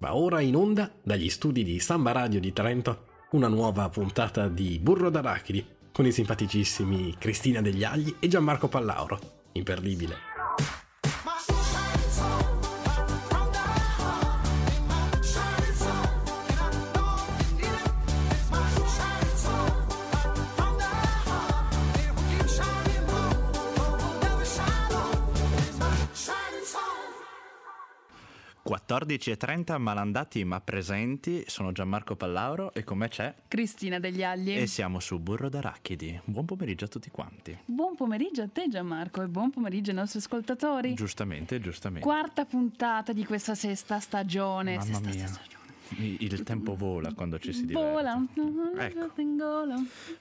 Va ora in onda dagli studi di Samba Radio di Trento una nuova puntata di Burro d'Arachidi con i simpaticissimi Cristina Degli Agli e Gianmarco Pallauro. Imperdibile. E 30 malandati ma presenti, sono Gianmarco Pallauro e con me c'è Cristina Degli Agli e siamo su Burro d'Arachidi. Buon pomeriggio a tutti quanti. Buon pomeriggio a te Gianmarco e buon pomeriggio ai nostri ascoltatori. Giustamente, giustamente. Quarta puntata di questa sesta stagione. Mamma sesta mia. stagione. Il tempo vola quando ci si diverte. Vola, Ecco. gola.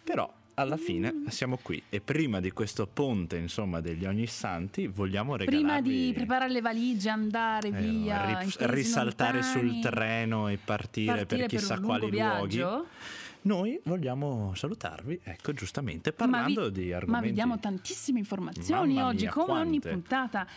Però alla fine siamo qui e prima di questo ponte, insomma, degli ogni santi, vogliamo regalarvi Prima di preparare le valigie, andare eh, via, ri- risaltare lontani, sul treno e partire, partire per chissà un quali luoghi. Noi vogliamo salutarvi, ecco, giustamente parlando vi, di argomenti. Ma vi diamo tantissime informazioni Mamma oggi, mia, come ogni quante. puntata.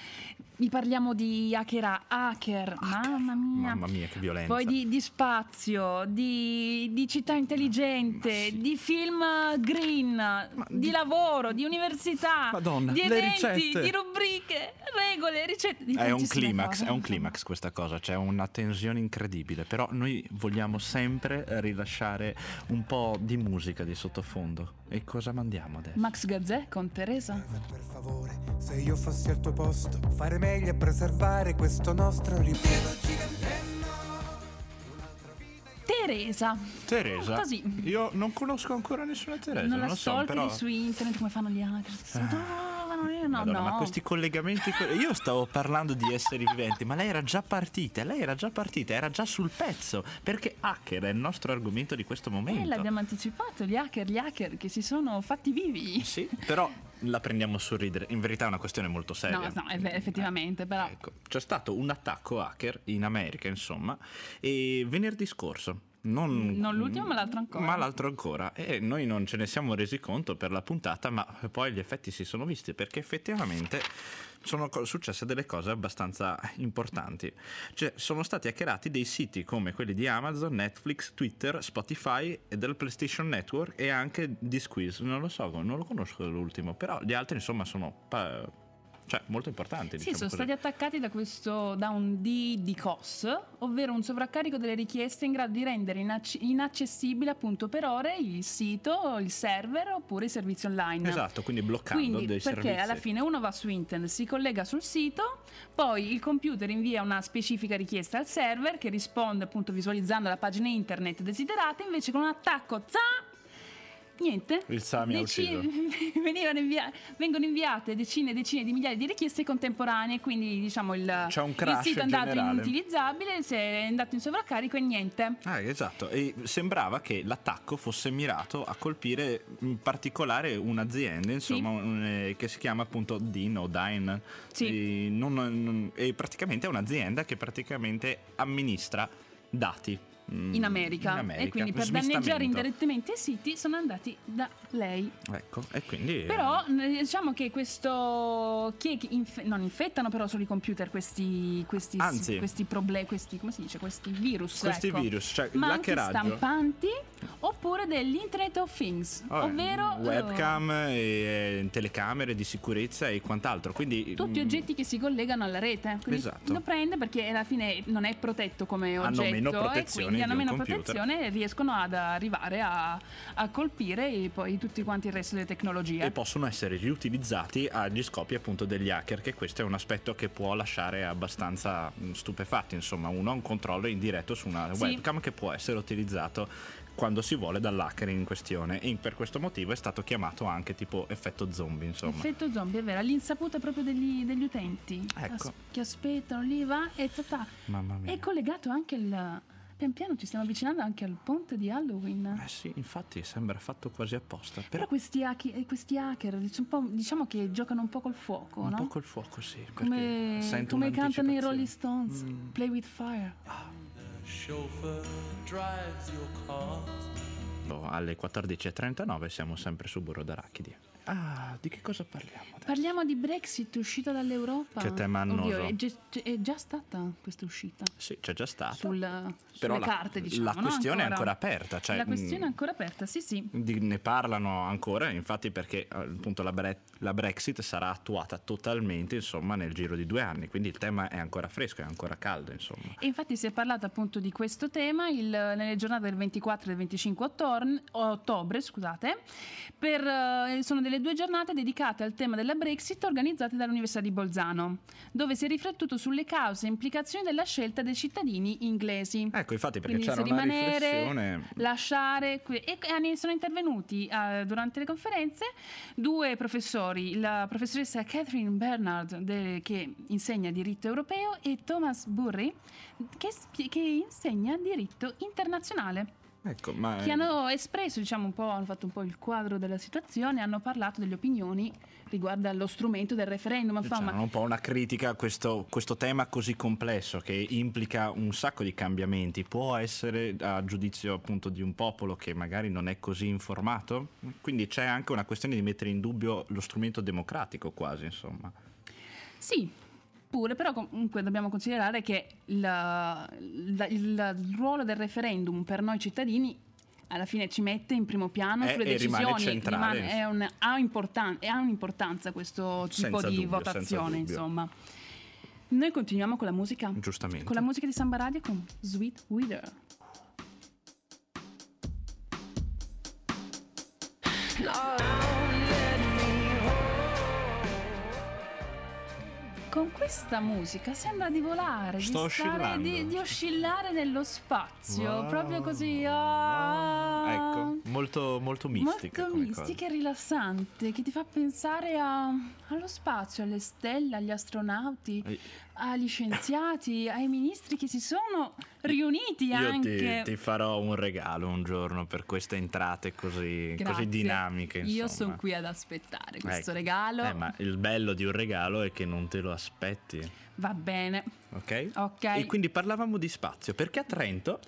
Vi parliamo di hacker a hacker, mamma mia. Mamma mia, che violenza. Poi di, di spazio, di, di città intelligente, sì. di film green, di, di- lavoro, di università, Madonna, di eventi, di rubriche, regole, ricette. È un climax, cose. è un climax questa cosa, c'è una tensione incredibile, però noi vogliamo sempre rilasciare un po' di musica di sottofondo. E cosa mandiamo adesso? Max Gazzè con Teresa. Per favore, se io fossi al tuo posto, fare meglio a preservare questo nostro ripeto Teresa. Teresa? Così. Io non conosco ancora nessuna Teresa, non non, la lo so, però... su internet come fanno gli hacker. No, no, no, Madonna, no. ma questi collegamenti. Io stavo parlando di esseri viventi, ma lei era già partita. Lei era già partita, era già sul pezzo. Perché hacker è il nostro argomento di questo Eh, momento. l'abbiamo anticipato, gli hacker, gli hacker che si sono fatti vivi. Sì, però la prendiamo sul ridere. In verità è una questione molto seria. No, no, effettivamente, però. Ecco, c'è stato un attacco hacker in America, insomma, e venerdì scorso. Non, Non l'ultimo, ma l'altro ancora. Ma l'altro ancora. E noi non ce ne siamo resi conto per la puntata, ma poi gli effetti si sono visti perché effettivamente sono successe delle cose abbastanza importanti. Cioè, sono stati hackerati dei siti come quelli di Amazon, Netflix, Twitter, Spotify e del PlayStation Network e anche di Squeeze. Non lo so, non lo conosco l'ultimo, però gli altri insomma sono pa- cioè, molto importanti. Sì, diciamo sono così. stati attaccati da questo da un DDoS, ovvero un sovraccarico delle richieste in grado di rendere inac- inaccessibile appunto per ore il sito, il server oppure i servizi online. Esatto, quindi bloccando Quindi, dei perché servizi. alla fine uno va su internet, si collega sul sito, poi il computer invia una specifica richiesta al server che risponde appunto visualizzando la pagina internet desiderata, invece con un attacco za Niente. Il Sa mi ha venivano invia- vengono inviate decine e decine di migliaia di richieste contemporanee, quindi diciamo il, C'è un il crash sito è andato generale. inutilizzabile, si è andato in sovraccarico e niente. Ah, esatto, e sembrava che l'attacco fosse mirato a colpire in particolare un'azienda, insomma, un- eh, che si chiama appunto DIN o DINE. Sì. E, non- non- e praticamente è un'azienda che praticamente amministra dati. Mm, In America. in America. E quindi per danneggiare indirettamente i siti sono andati da lei. Ecco, e quindi... Però eh, diciamo che questo che inf- non infettano però solo i computer questi questi, Anzi. questi problemi questi come si dice questi virus Questi ecco. virus, cioè ma anche stampanti oppure degli Internet of Things Vabbè, ovvero eh, webcam, e, eh, telecamere di sicurezza e quant'altro. Quindi tutti mm, oggetti che si collegano alla rete quindi Esatto. lo prende perché alla fine non è protetto come Hanno oggetto meno e protezione quindi hanno meno protezione e riescono ad arrivare a, a colpire poi tutti quanti il resto delle tecnologie. E possono essere riutilizzati agli scopi appunto degli hacker che questo è un aspetto che può lasciare abbastanza mh, stupefatti insomma. Uno ha un controllo indiretto su una Sì. webcam che può essere utilizzato quando si vuole dall'hacker in questione. E per questo motivo è stato chiamato anche tipo effetto zombie insomma. Effetto zombie, è vero, all'insaputa proprio degli, degli utenti. Ecco. As- che aspettano, lì va e ta. Mamma mia. È collegato anche il. Pian piano ci stiamo avvicinando anche al ponte di Halloween. eh sì infatti sembra fatto quasi apposta Però però questi, hack- eh, questi hacker un po', diciamo che giocano un po' col fuoco, un no? po' col fuoco sì come come cantano i. Rolling Stones, Mm. Play with Fire. car. alle 14.39 siamo sempre su Burro d'Arachidi Ah, di che cosa parliamo? adesso? Parliamo di Brexit, uscita dall'Europa. Che tema Oddio, annoso. è, gi- è già stata questa uscita. Sì, c'è già stata. Sul, Però sulle la, carte, diciamo. la no? questione è ancora aperta. Cioè, la questione è mh, ancora aperta, sì, sì. di- ne parlano ancora, infatti perché eh, appunto la, bre- la Brexit sarà attuata totalmente insomma nel giro di due anni, quindi il tema è ancora fresco, è ancora caldo insomma. E infatti si è parlato appunto di questo tema il- nelle giornate del 24 e del 25 ottor- ottobre, scusate, per, eh, sono delle due giornate dedicate al tema della Brexit organizzate dall'Università di Bolzano, dove si è riflettuto sulle cause e implicazioni della scelta dei cittadini inglesi. Ecco, infatti perché Quindi c'era una rimanere, riflessione... lasciare e sono intervenuti eh, durante le conferenze due professori, la professoressa Catherine Bernard de- che insegna diritto europeo e Thomas Burry che, che insegna diritto internazionale Ecco, ma che hanno espresso diciamo un po' hanno fatto un po' il quadro della situazione hanno parlato delle opinioni riguardo allo strumento del referendum C'era Insomma, un po' una critica a questo, questo tema così complesso che implica un sacco di cambiamenti. Può essere a giudizio appunto di un popolo che magari non è così informato? Quindi c'è anche una questione di mettere in dubbio lo strumento democratico quasi, insomma. Sì, pure, però comunque dobbiamo considerare che la- la- il, il ruolo del referendum per noi cittadini alla fine ci mette in primo piano sulle e decisioni, centrale. rimane- è un- ha, importan- e ha un'importanza questo tipo Senza di dubbio, votazione, insomma. Noi continuiamo con la musica. Giustamente. Con la musica di Samba Radio con Sweet Wither. Con questa musica sembra di volare, di, stare- di, di oscillare nello spazio, Wow. proprio così. ah. Ecco, molto, molto mistica. Molto mistica e rilassante, che ti fa pensare a- allo spazio, alle stelle, agli astronauti, cosa. agli scienziati, ai ministri che si sono riuniti Io anche. ti, ti farò un regalo un giorno per queste entrate così, così dinamiche. Io insomma. sono qui ad aspettare questo Ecco. regalo. Eh, ma il bello di un regalo è che non te lo aspetti, Va bene. ok? Ok. E quindi parlavamo di spazio, perché a Trento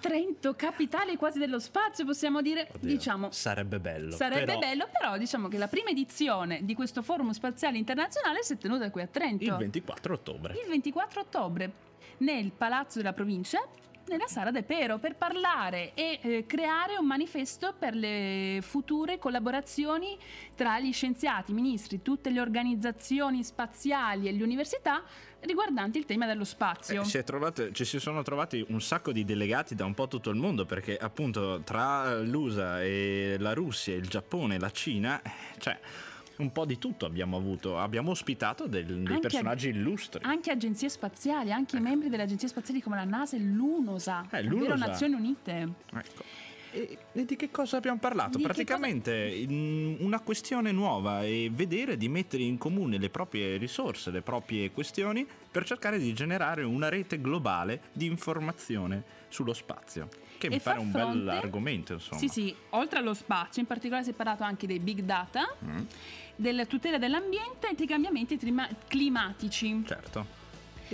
Trento, capitale quasi dello spazio, possiamo dire, Oddio, diciamo. sarebbe bello. Sarebbe però bello, però diciamo che la prima edizione di questo forum spaziale internazionale si è tenuta qui a Trento. Il 24 ottobre. il 24 ottobre nel Palazzo della Provincia, nella Sala De Pero, per parlare e eh, creare un manifesto per le future collaborazioni tra gli scienziati, i ministri, tutte le organizzazioni spaziali e le università riguardanti il tema dello spazio. Eh, si trovato- ci si sono trovati un sacco di delegati da un po' tutto il mondo perché appunto tra l'USA e la Russia, il Giappone la Cina, cioè un po' di tutto abbiamo avuto, abbiamo ospitato del- dei Anche- personaggi illustri. Anche agenzie spaziali, anche i membri delle agenzie spaziali come la NASA e l'UNOSA, Eh, l'UNOSA. Nazioni Unite. Ecco. E, e di che cosa abbiamo parlato? Di Praticamente in una questione nuova e vedere di mettere in comune le proprie risorse, le proprie questioni per cercare di generare una rete globale di informazione sullo spazio. Che mi E pare far un fronte- bell'argomento, insomma. Sì, sì, oltre allo spazio, in particolare si è parlato anche dei big data, Mm, della tutela dell'ambiente e dei cambiamenti trima- climatici. certo.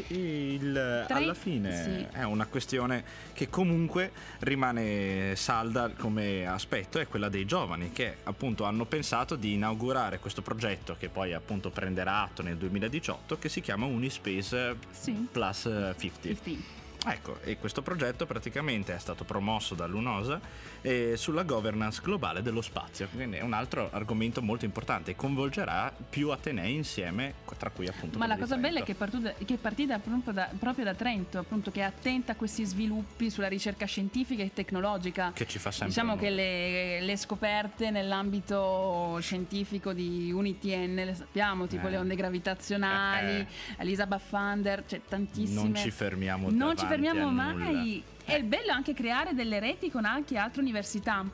Il- Tra i- alla fine sì. è una questione che comunque rimane salda come aspetto, è quella dei giovani che appunto hanno pensato di inaugurare questo progetto che poi appunto prenderà atto nel 2018 che si chiama Unispace Sì. Plus 50. 50. Ecco, e questo progetto praticamente è stato promosso dall'UNOSA eh, sulla governance globale dello spazio, quindi è un altro argomento molto importante, coinvolgerà più Atenei insieme, tra cui appunto Ma la cosa bella è che è, partuta- che è partita proprio da, proprio da Trento, appunto, che è attenta a questi sviluppi sulla ricerca scientifica e tecnologica. Che ci fa sempre Diciamo onore. che le, le scoperte nell'ambito scientifico di UNITN le sappiamo, tipo Eh. le onde gravitazionali, Eh, Elisa Baffander, c'è tantissime. Non ci fermiamo Non davanti ci fermiamo a mai. nulla. È il bello anche creare delle reti con anche altre università.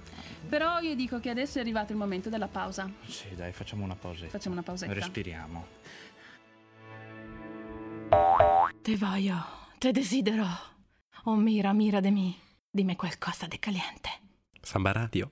Però io dico che adesso è arrivato il momento della pausa. Sì, dai, facciamo una pausa. Facciamo una pausetta. Respiriamo. Te voglio, te desidero. Oh mira, mira de mí. Dime qualcosa di caliente. Samba Radio.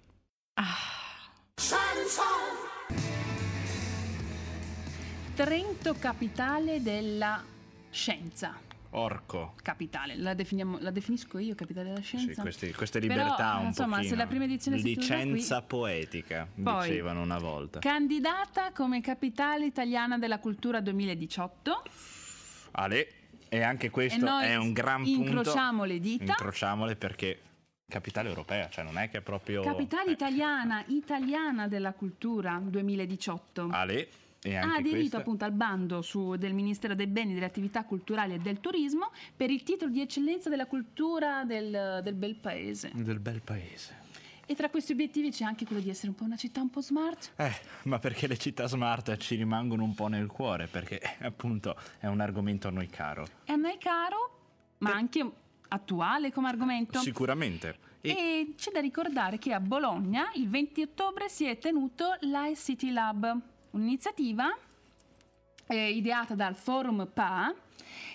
Trento capitale della scienza. Orco. capitale. La, definiamo- la definisco io, capitale della Sì, scienza. questi- queste Però, libertà un insomma, pochino. se la prima edizione si Licenza qui- poetica, Poi, dicevano una volta. Candidata come capitale italiana della cultura 2018. Ale, e anche E questo noi è un gran punto. incrociamo le dita. Incrociamole perché capitale europea, cioè non è che è proprio... Capitale eh, italiana, italiana della cultura 2018. Ale, e ha aderito questa... appunto al bando su- del Ministero dei Beni, delle Attività Culturali e del Turismo per il titolo di eccellenza della cultura del, del bel paese. Del bel paese. E tra questi obiettivi c'è anche quello di essere un po' una città un po' smart. Eh, ma perché le città smart ci rimangono un po' nel cuore, perché appunto è un argomento a noi caro. E a noi caro, ma anche attuale come argomento. Sicuramente. E E c'è da ricordare che a Bologna il 20 ottobre si è tenuto l'ICT Lab, un'iniziativa eh, ideata dal Forum PA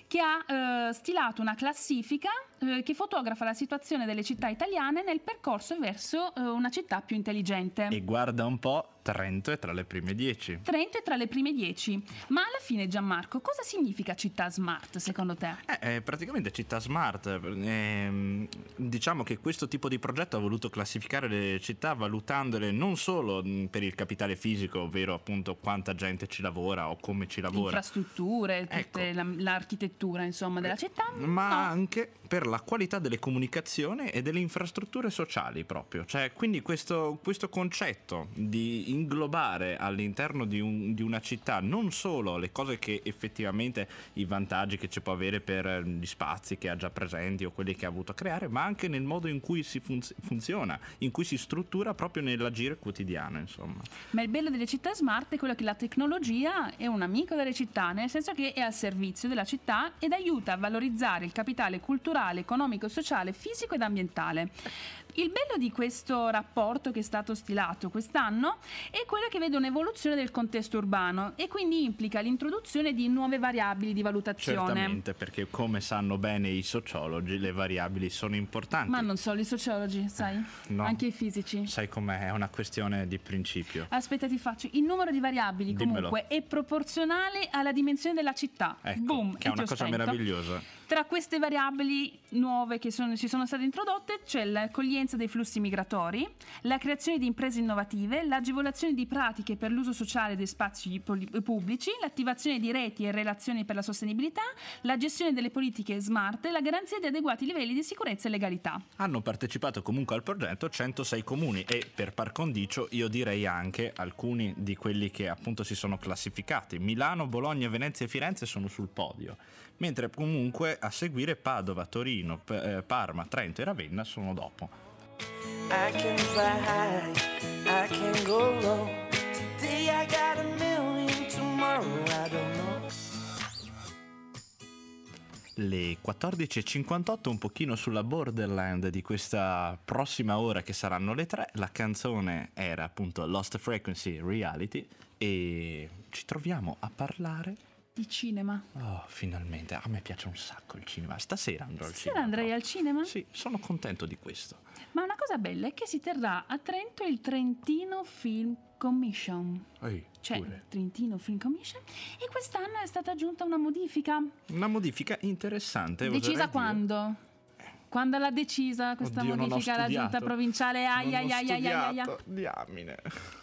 che ha eh, stilato una classifica eh, che fotografa la situazione delle città italiane nel percorso verso eh, una città più intelligente. e guarda un po', Trento è tra le prime dieci. Trento è tra le prime dieci. Ma alla fine, Gianmarco, cosa significa città smart secondo te? Eh, è praticamente città smart. ehm, diciamo che questo tipo di progetto ha voluto classificare le città valutandole non solo mh, per il capitale fisico, ovvero appunto quanta gente ci lavora o come ci lavora, Infrastrutture, tutte Ecco. la- l'architettura insomma della città? ma No. anche per la qualità delle comunicazioni e delle infrastrutture sociali proprio. Cioè, quindi questo, questo concetto di inglobare all'interno di, un- di una città non solo le cose che effettivamente i vantaggi che ci può avere per eh, gli spazi che ha già presenti o quelli che ha avuto a creare, ma anche nel modo in cui si funz- funziona, in cui si struttura proprio nell'agire quotidiano, insomma. Ma il bello delle città smart è quello che la tecnologia è un amico delle città, nel senso che è al servizio della città ed aiuta a valorizzare il capitale culturale, economico, sociale, fisico ed ambientale. Il bello di questo rapporto che è stato stilato quest'anno è quello che vede un'evoluzione del contesto urbano e quindi implica l'introduzione di nuove variabili di valutazione. Certamente, perché come sanno bene i sociologi, le variabili sono importanti. Ma non solo i sociologi, sai? No. Anche i fisici. Sai com'è? È una questione di principio. Aspetta, ti faccio. Il numero di variabili Dimmelo. comunque è proporzionale alla dimensione della città. Ecco, Boom, che è una cosa ostento. meravigliosa. Tra queste variabili nuove che sono- ci sono state introdotte c'è l'accoglienza dei flussi migratori, la creazione di imprese innovative, l'agevolazione di pratiche per l'uso sociale dei spazi pubblici, l'attivazione di reti e relazioni per la sostenibilità, la gestione delle politiche smart e la garanzia di adeguati livelli di sicurezza e legalità. Hanno partecipato comunque al progetto 106 comuni e per par condicio io direi anche alcuni di quelli che appunto si sono classificati. Milano, Bologna, Venezia e Firenze sono sul podio, mentre comunque a seguire Padova, Torino, eh, Parma, Trento e Ravenna sono dopo. I can fly high, I can go low. Today I got a million, tomorrow I don't know. Le 14.58, un pochino sulla borderland di questa prossima ora che saranno le 3, la canzone era appunto Lost Frequency Reality e ci troviamo a parlare Di cinema. Oh, finalmente, a me piace un sacco il cinema. Stasera andrò al Stasera cinema. andrei al cinema? Sì, sono contento di questo. Ma una cosa bella è che si terrà a Trento il Trentino Film Commission. Ehi, Cioè, pure. Trentino Film Commission. E quest'anno è stata aggiunta una modifica. Una modifica interessante. Decisa oserei dire. quando? Quando l'ha decisa questa Oddio, modifica la giunta provinciale? Ai, ai, ai, ai, ai, ai, Diamine.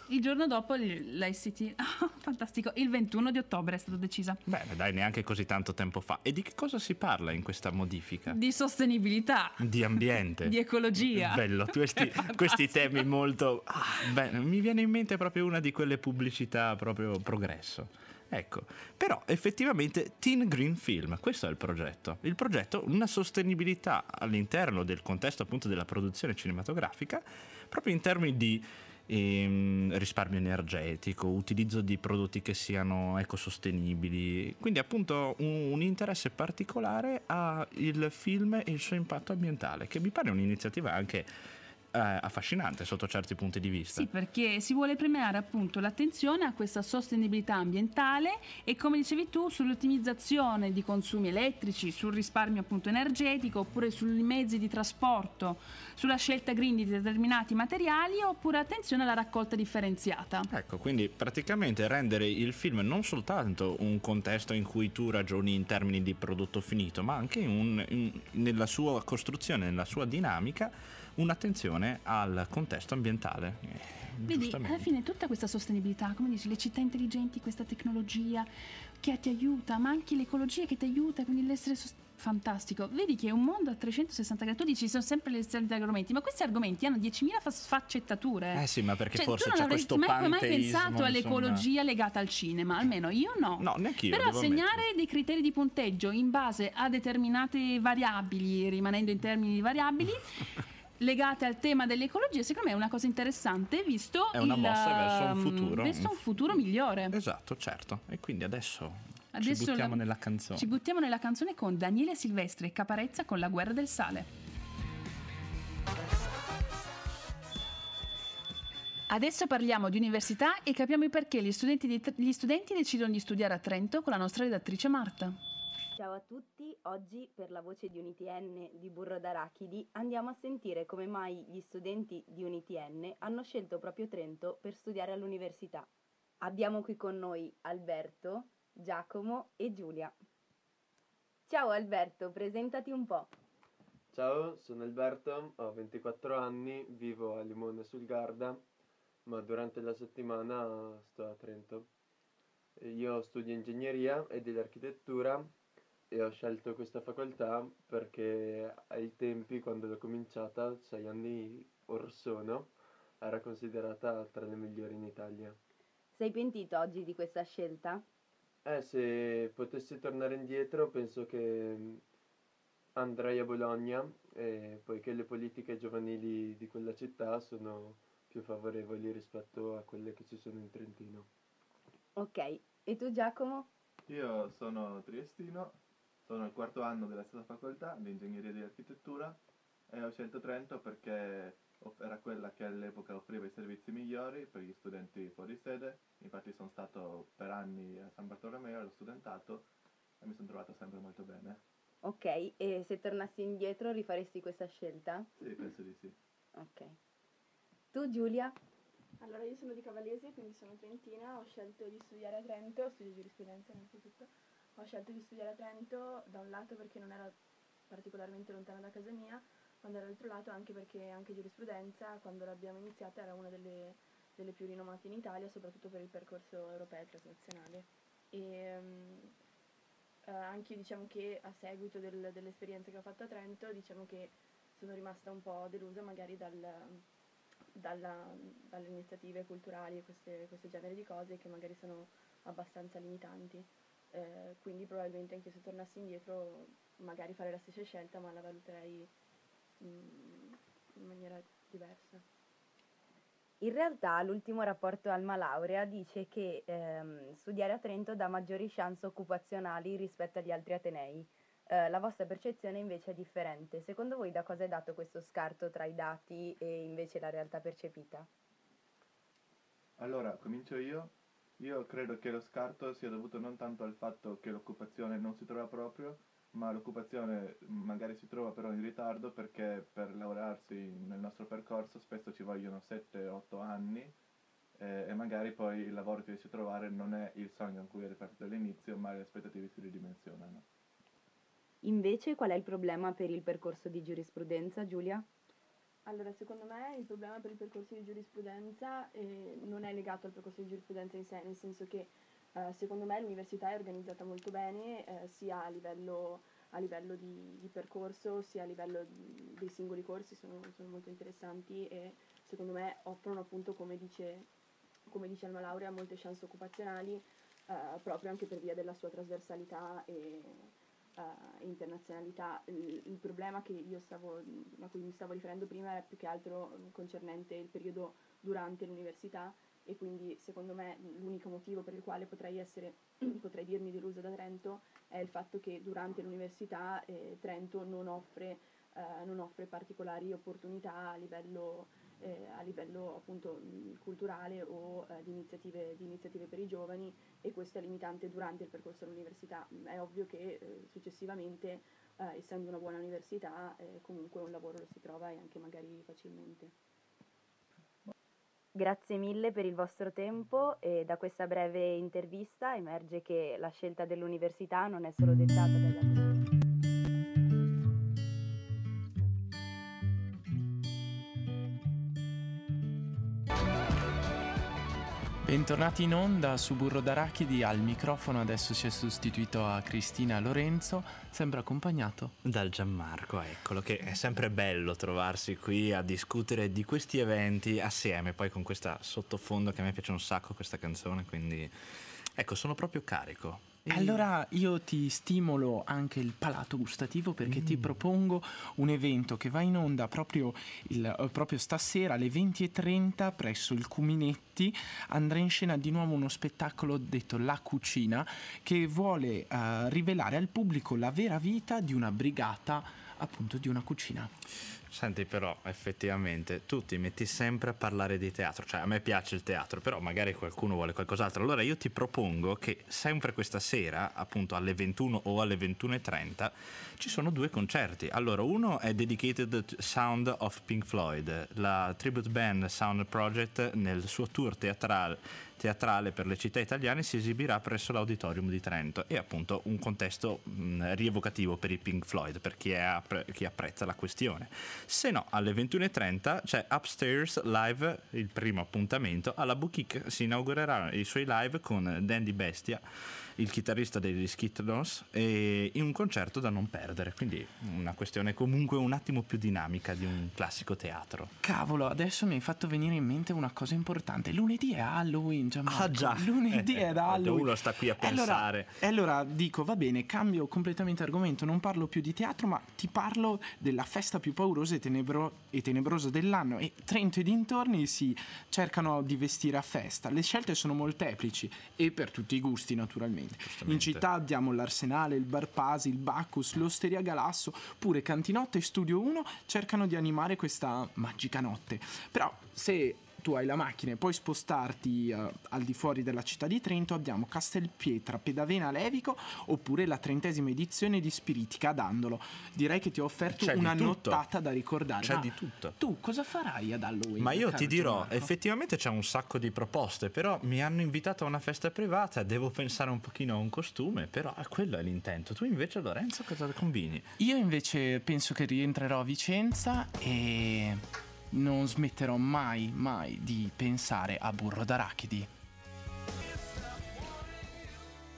Il giorno dopo l'ICT. Oh, fantastico. Il 21 di ottobre è stata decisa. Bene, dai, neanche così tanto tempo fa. E di che cosa si parla in questa modifica? Di sostenibilità. Di ambiente. Di ecologia. Bello, questi, questi temi molto... Ah, bene, mi viene in mente proprio una di quelle pubblicità proprio progresso. Ecco, però effettivamente Teen Green Film, questo è il progetto. Il progetto, una sostenibilità all'interno del contesto appunto della produzione cinematografica, proprio in termini di ehm, risparmio energetico, utilizzo di prodotti che siano ecosostenibili, quindi appunto un, un interesse particolare al film e il suo impatto ambientale, che mi pare un'iniziativa anche eh, affascinante sotto certi punti di vista. Sì, perché si vuole premiare appunto l'attenzione a questa sostenibilità ambientale e come dicevi tu sull'ottimizzazione di consumi elettrici, sul risparmio appunto energetico oppure sui mezzi di trasporto, sulla scelta green di determinati materiali oppure attenzione alla raccolta differenziata. Ecco, quindi praticamente rendere il film non soltanto un contesto in cui tu ragioni in termini di prodotto finito, ma anche un- in- nella sua costruzione, nella sua dinamica, un'attenzione al contesto ambientale. Eh, Vedi, alla fine tutta questa sostenibilità, come dici, le città intelligenti, questa tecnologia che ti aiuta, ma anche l'ecologia che ti aiuta, quindi l'essere sost- fantastico. Vedi che è un mondo a 360 gradi. Tu dici, ci sono sempre le soliti argomenti, ma questi argomenti hanno 10.000 fa- sfaccettature. Eh sì, ma perché Cioè, forse tu non c'è avresti questo mai, mai panteismo, pensato all'ecologia legata al cinema, almeno io no. No, neanch'io, Però devo assegnare dei criteri di punteggio in base a determinate variabili, rimanendo in termini di variabili, legate al tema dell'ecologia, secondo me è una cosa interessante, visto È una il, mossa verso un um, futuro. verso un futuro migliore. Esatto, certo. E quindi adesso, Adesso ci buttiamo la- nella canzone. Ci buttiamo nella canzone con Daniele Silvestri e Caparezza con La guerra del sale. Adesso parliamo di università e capiamo il perché gli studenti, di- gli studenti decidono di studiare a Trento con la nostra redattrice Marta. Ciao a tutti, oggi per la voce di UNITN di Burro d'Arachidi andiamo a sentire come mai gli studenti di UNITN hanno scelto proprio Trento per studiare all'università. Abbiamo qui con noi Alberto, Giacomo e Giulia. Ciao Alberto, presentati un po'. Ciao, sono Alberto, ho 24 anni, vivo a Limone sul Garda, ma durante la settimana sto a Trento. Io studio ingegneria e dell'architettura e ho scelto questa facoltà perché ai tempi, quando l'ho cominciata, sei anni or sono, era considerata tra le migliori in Italia. Sei pentito oggi di questa scelta? Eh, se potessi tornare indietro, penso che mm, andrei a Bologna, eh, poiché le politiche giovanili di quella città sono più favorevoli rispetto a quelle che ci sono in Trentino. Ok, e tu Giacomo? Io sono triestino, sono al quarto anno della stessa facoltà di ingegneria di architettura e ho scelto Trento perché era quella che all'epoca offriva i servizi migliori per gli studenti fuori sede. Infatti sono stato per anni a San Bartolomeo allo studentato e mi sono trovato sempre molto bene. Ok, e se tornassi indietro rifaresti questa scelta? Sì, penso di sì. Ok. Tu Giulia? Allora, io sono di Cavallese, quindi sono trentina, ho scelto di studiare a Trento, studio giurisprudenza innanzitutto, ho scelto di studiare a Trento da un lato perché non era particolarmente lontana da casa mia, ma dall'altro lato anche perché anche giurisprudenza, quando l'abbiamo iniziata, era una delle, delle più rinomate in Italia, soprattutto per il percorso europeo e transnazionale. E mm, eh, anche diciamo che a seguito del- dell'esperienza che ho fatto a Trento, diciamo che sono rimasta un po' delusa magari dal, dalla- dalle iniziative culturali e questo genere di cose che magari sono abbastanza limitanti. Eh, quindi probabilmente anche se tornassi indietro magari farei la stessa scelta ma la valuterei mm, in maniera diversa. In realtà l'ultimo rapporto Alma Laurea dice che ehm, studiare a Trento dà maggiori chance occupazionali rispetto agli altri atenei. Eh, la vostra percezione invece è differente. Secondo voi da cosa è dato questo scarto tra i dati e invece la realtà percepita? Allora, comincio io. Io credo che lo scarto sia dovuto non tanto al fatto che l'occupazione non si trova proprio, ma l'occupazione magari si trova però in ritardo perché per laurearsi nel nostro percorso spesso ci vogliono 7-8 anni eh, e magari poi il lavoro che riesci a trovare non è il sogno in cui eri partito all'inizio, ma le aspettative si ridimensionano. Invece qual è il problema per il percorso di giurisprudenza, Giulia? Allora, secondo me il problema per il percorso di giurisprudenza eh, non è legato al percorso di giurisprudenza in sé, nel senso che eh, secondo me l'università è organizzata molto bene, eh, sia a livello, a livello di, di percorso, sia a livello di- dei singoli corsi, sono, sono molto interessanti e secondo me offrono appunto, come dice, come dice Alma Laurea, molte chance occupazionali, eh, proprio anche per via della sua trasversalità e eh, internazionalità. Il, il problema che io stavo, a cui mi stavo riferendo prima era più che altro mm, concernente il periodo durante l'università e quindi secondo me l'unico motivo per il quale potrei essere, potrei dirmi delusa da Trento è il fatto che durante l'università eh, Trento non offre eh, non offre particolari opportunità a livello, eh, a livello appunto mh, culturale o eh, di, iniziative, di iniziative per i giovani e questo è limitante durante il percorso all'università. È ovvio che eh, successivamente, eh, essendo una buona università, eh, comunque un lavoro lo si trova e anche magari facilmente. Grazie mille per il vostro tempo e da questa breve intervista emerge che la scelta dell'università non è solo dettata dagli Bentornati in onda su Burro d'Arachidi, al microfono adesso si è sostituito a Cristina Lorenzo, sempre accompagnato Dal Gianmarco, eccolo, che è sempre bello trovarsi qui a discutere di questi eventi assieme, poi con questa sottofondo che a me piace un sacco questa canzone, quindi ecco, sono proprio carico. E- Allora io ti stimolo anche il palato gustativo perché ti propongo un evento che va in onda proprio, il- eh, proprio stasera alle 20.30 presso il Cuminetti. Andrà in scena di nuovo uno spettacolo detto La Cucina che vuole eh, rivelare al pubblico la vera vita di una brigata appunto di una cucina. Senti però, effettivamente, tu ti metti sempre a parlare di teatro, cioè a me piace il teatro, però magari qualcuno vuole qualcos'altro. Allora io ti propongo che sempre questa sera, appunto alle 21 o alle 21.30, ci sono due concerti. Allora, uno è Dedicated to Sound of Pink Floyd, la tribute band Sound Project nel suo tour teatrale teatrale per le città italiane si esibirà presso l'Auditorium di Trento e appunto un contesto mh, rievocativo per i Pink Floyd per chi, è chi apprezza la questione. Se no, alle 21.30 c'è Upstairs Live, il primo appuntamento. Alla Boutique si inaugurerà i suoi live con Dandy Bestia, il chitarrista degli Skittles, e in un concerto da non perdere. Quindi una questione comunque un attimo più dinamica di un classico teatro. Cavolo, adesso mi hai fatto venire in mente una cosa importante. Lunedì è Halloween, Gianmarco. Ah già, Lunedì Eh, è da Halloween. Uno sta qui a E allora- pensare. E allora, dico, va bene, cambio completamente argomento, non parlo più di teatro, ma ti parlo della festa più paurosa e, tenebro- e tenebrosa dell'anno. E Trento e dintorni si cercano di vestire a festa. Le scelte sono molteplici e per tutti i gusti, naturalmente. In città abbiamo l'Arsenale, il Bar Pasi, il Bacchus, l'Osteria Galasso, pure Cantinotte e Studio 1 cercano di animare questa magica notte. Però se tu hai la macchina e puoi spostarti eh, al di fuori della città di Trento, abbiamo Castelpietra, Pedavena Levico oppure la trentesima edizione di Spiritica ad Andolo. Direi che ti ho offerto C'è una nottata da ricordare. C'è Ma di tutto. Tu cosa farai ad Halloween? Ma io ti dirò, Gianmarco? effettivamente c'è un sacco di proposte, però mi hanno invitato a una festa privata, devo pensare un pochino a un costume, però quello è l'intento. Tu invece Lorenzo cosa combini? Io invece penso che rientrerò a Vicenza e non smetterò mai, mai di pensare a burro d'arachidi.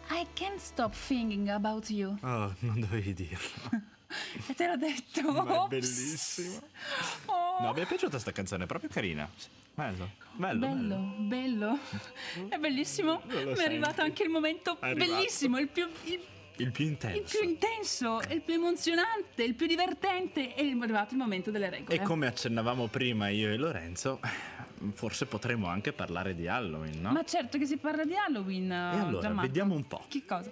I can't stop thinking about you. Oh, non dovevi dirlo. E te l'ho detto. Ma è bellissimo. Oh. No, mi è piaciuta sta canzone, è proprio carina. Bello, bello, bello. Bello, bello. È bellissimo. Mi è arrivato anche il momento È arrivato. bellissimo, il più, il, Il più il intenso. più intenso, il più emozionante, il più divertente. E è arrivato il momento delle regole. E come accennavamo prima io e Lorenzo, forse potremmo anche parlare di Halloween, no? Ma certo che si parla di Halloween. E allora, vediamo un po'. Che cosa?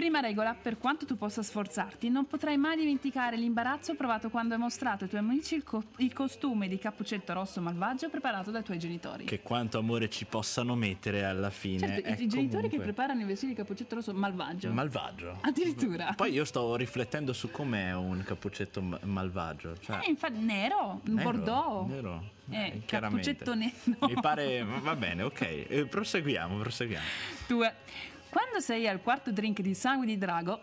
Prima regola, per quanto tu possa sforzarti, non potrai mai dimenticare l'imbarazzo provato quando hai mostrato ai tuoi amici il, co- il costume di cappuccetto rosso malvagio preparato dai tuoi genitori. Che quanto amore ci possano mettere alla fine. certo, i- i genitori che comunque preparano i vestiti di cappuccetto rosso malvagio. Malvagio. Addirittura. Poi io sto riflettendo su com'è un cappuccetto ma- malvagio. Cioè, Eh, infatti, nero, nero, bordeaux. Nero. Eh, chiaramente. cappuccetto nero. Mi pare. Va bene, ok. Eh, proseguiamo, proseguiamo. Due. Quando sei al quarto drink di sangue di drago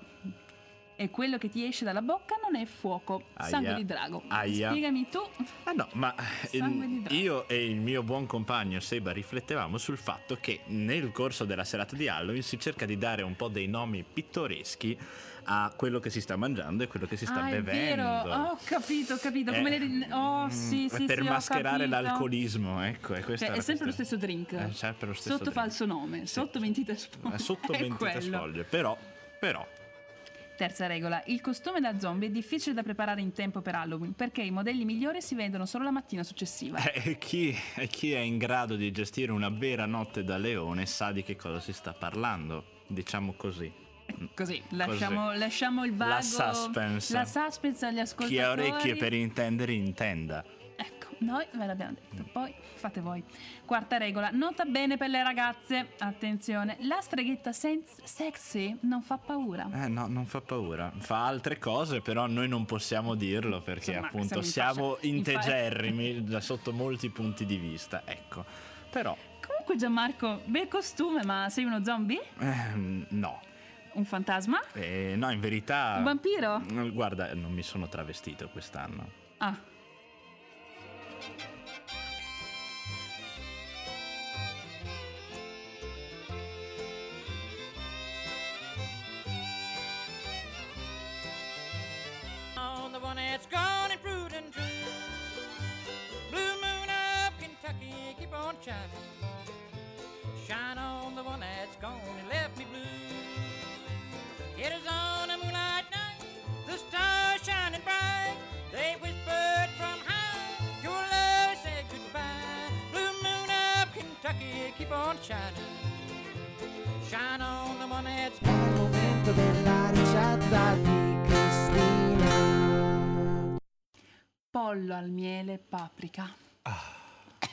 e quello che ti esce dalla bocca non è fuoco, Aia. sangue di drago. Aia. Spiegami tu. Ah no, ma eh, drago. io e il mio buon compagno Seba riflettevamo sul fatto che nel corso della serata di Halloween si cerca di dare un po' dei nomi pittoreschi a quello che si sta mangiando e quello che si sta ah, bevendo. è vero. Oh, ho capito, ho capito. Come Eh, le... Oh, sì, Mm, sì, per sì, mascherare l'alcolismo, ecco, è Cioè, è sempre lo questione. stesso drink. È sempre lo stesso Sotto drink. falso nome, sotto mentite spoglie. Eh, Sotto È mentite quello. sfoglie, però, però Terza regola, il costume da zombie è difficile da preparare in tempo per Halloween perché i modelli migliori si vendono solo la mattina successiva. eh, chi, eh, chi è in grado di gestire una vera notte da leone sa di che cosa si sta parlando, diciamo così. Così, lasciamo, lasciamo il vago... La suspense. La suspense agli ascoltatori. Chi ha orecchie per intendere, intenda. Ecco, noi ve l'abbiamo detto, poi fate voi. Quarta regola, nota bene per le ragazze, attenzione, la streghetta senz- sexy non fa paura. Eh no, non fa paura. Fa altre cose, però noi non possiamo dirlo perché Insomma, appunto siamo siamo in integerrimi da sotto molti punti di vista. Ecco. Però, Comunque Gianmarco, bel costume, ma sei uno zombie? ehm, no. Un fantasma? Eh, no, in verità... Un vampiro? Mm, Guarda, non mi sono travestito quest'anno. Ah, on the one that's gone and proved untrue. Blue moon of Kentucky, keep on shining. Shine on the one that's gone and left me blue. It is on a moonlight night, the stars shining bright. They whispered from high, your love said goodbye. Blue moon of Kentucky, keep on shining. Shine on the one that's È il momento della ricetta di Cristina. pollo al miele e paprika.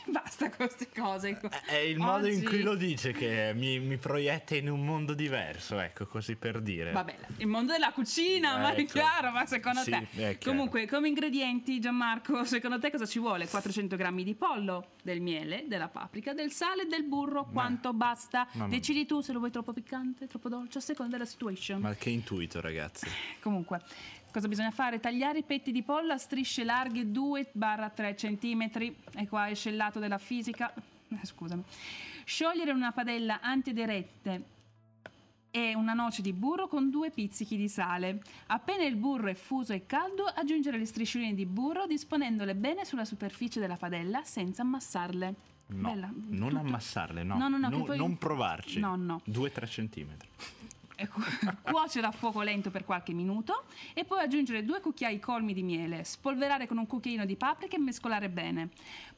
Basta con queste cose. È il modo in Oggi- cui lo dice che mi, mi proietta in un mondo diverso, ecco, così per dire. Vabbè, il mondo della cucina, ma è Ecco. chiaro, ma secondo Sì, te? è chiaro. Comunque, come ingredienti, Gianmarco, secondo te cosa ci vuole? 400 grammi di pollo, del miele, della paprika, del sale e del burro, quanto basta? mamma Decidi tu se lo vuoi troppo piccante, troppo dolce, a seconda della situation. Ma che intuito, ragazzi. Comunque, cosa bisogna fare? Tagliare i petti di pollo a strisce larghe 2-3 cm. E qua esce il lato della fisica. Eh, scusami. Sciogliere una padella antiaderente e una noce di burro con due pizzichi di sale. Appena il burro è fuso e caldo, aggiungere le striscioline di burro disponendole bene sulla superficie della padella senza ammassarle. No, Bella. non Tutto- ammassarle, no. No, no, no, poi- non provarci. No, no. 2-3 centimetri. Cuocere a fuoco lento per qualche minuto e poi aggiungere due cucchiai colmi di miele, spolverare con un cucchiaino di paprika e mescolare bene.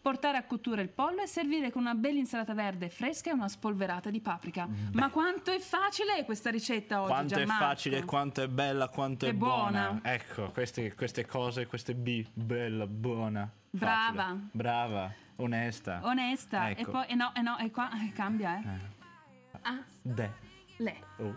Portare a cottura il pollo e servire con una bella insalata verde fresca e una spolverata di paprika. Ma quanto è facile questa ricetta oggi, Quanto è Gianmarco? facile, quanto è bella, quanto è, È buona. buona. Ecco, queste, queste cose, queste B, bella, buona. Brava. facile. Brava, onesta. Onesta. Ecco. E poi, e no, e no, e qua eh, cambia, eh. Ah, De. le. Oh.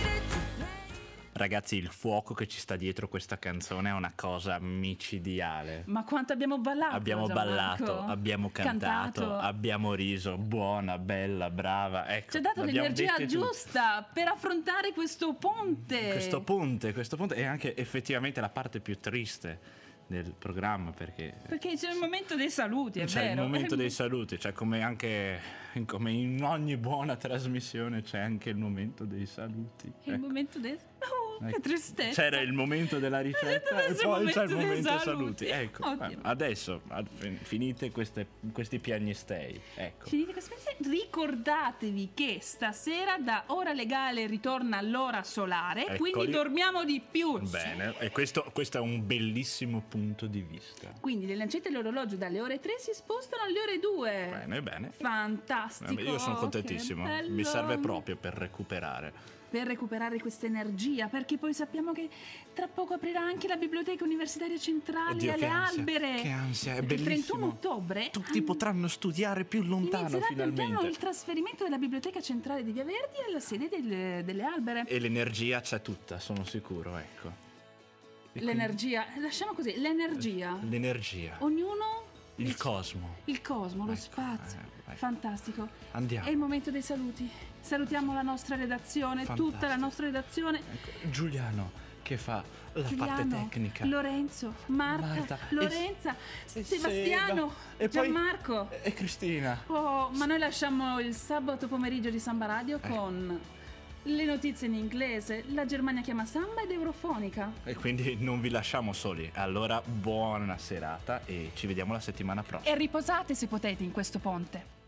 Ragazzi, il fuoco che ci sta dietro questa canzone è una cosa micidiale. Ma quanto abbiamo ballato? Abbiamo Gianmarco? ballato, abbiamo cantato, abbiamo riso, buona, bella, brava. Ecco, Ci ha dato l'energia giusta per affrontare questo ponte. Questo ponte, questo ponte è anche effettivamente la parte più triste del programma perché Perché c'è il momento dei saluti, è c'è vero. il momento dei saluti, cioè come anche come in ogni buona trasmissione c'è anche il momento dei saluti. Il Ecco. momento dei... Oh, che Ecco. tristezza. C'era il momento della ricetta e poi il c'è il momento dei saluti. saluti. Ecco, Ottimo. adesso finite queste- questi piagnistei. Ecco. Ricordatevi che stasera da ora legale ritorna l'ora solare, Eccoli. quindi dormiamo di più. Bene, e questo, questo è un bellissimo punto di vista. Quindi le lancette dell'orologio dalle ore 3 si spostano alle ore 2. Bene, bene. Fantastico. Io sono che contentissimo, mi serve proprio per recuperare. Per recuperare questa energia, perché poi sappiamo che tra poco aprirà anche la biblioteca universitaria centrale Oddio, alle che ansia, albere. che ansia, è Perché Il 31 bellissimo. ottobre Tutti potranno studiare più lontano inizierà pian piano finalmente. il trasferimento della biblioteca centrale di Via Verdi alla sede delle, delle albere. E l'energia c'è tutta, sono sicuro, ecco. E L'energia, lasciamo così, l'energia. quindi L'energia, Ognuno il cosmo. il cosmo, lo spazio. ecco. Fantastico. Andiamo. È il momento dei saluti. Salutiamo la nostra redazione, tutta la Fantastico. nostra redazione. Giuliano che fa la parte Giuliano, tecnica. Lorenzo, Marta, Marta, Lorenza, e Sebastiano, Seba, e poi- Gianmarco. E Cristina. Oh, ma noi lasciamo il sabato pomeriggio di Samba Radio Eh. con le notizie in inglese, la Germania chiama Samba ed Eurofonica. E quindi non vi lasciamo soli. Allora, buona serata e ci vediamo la settimana prossima. E riposate se potete in questo ponte.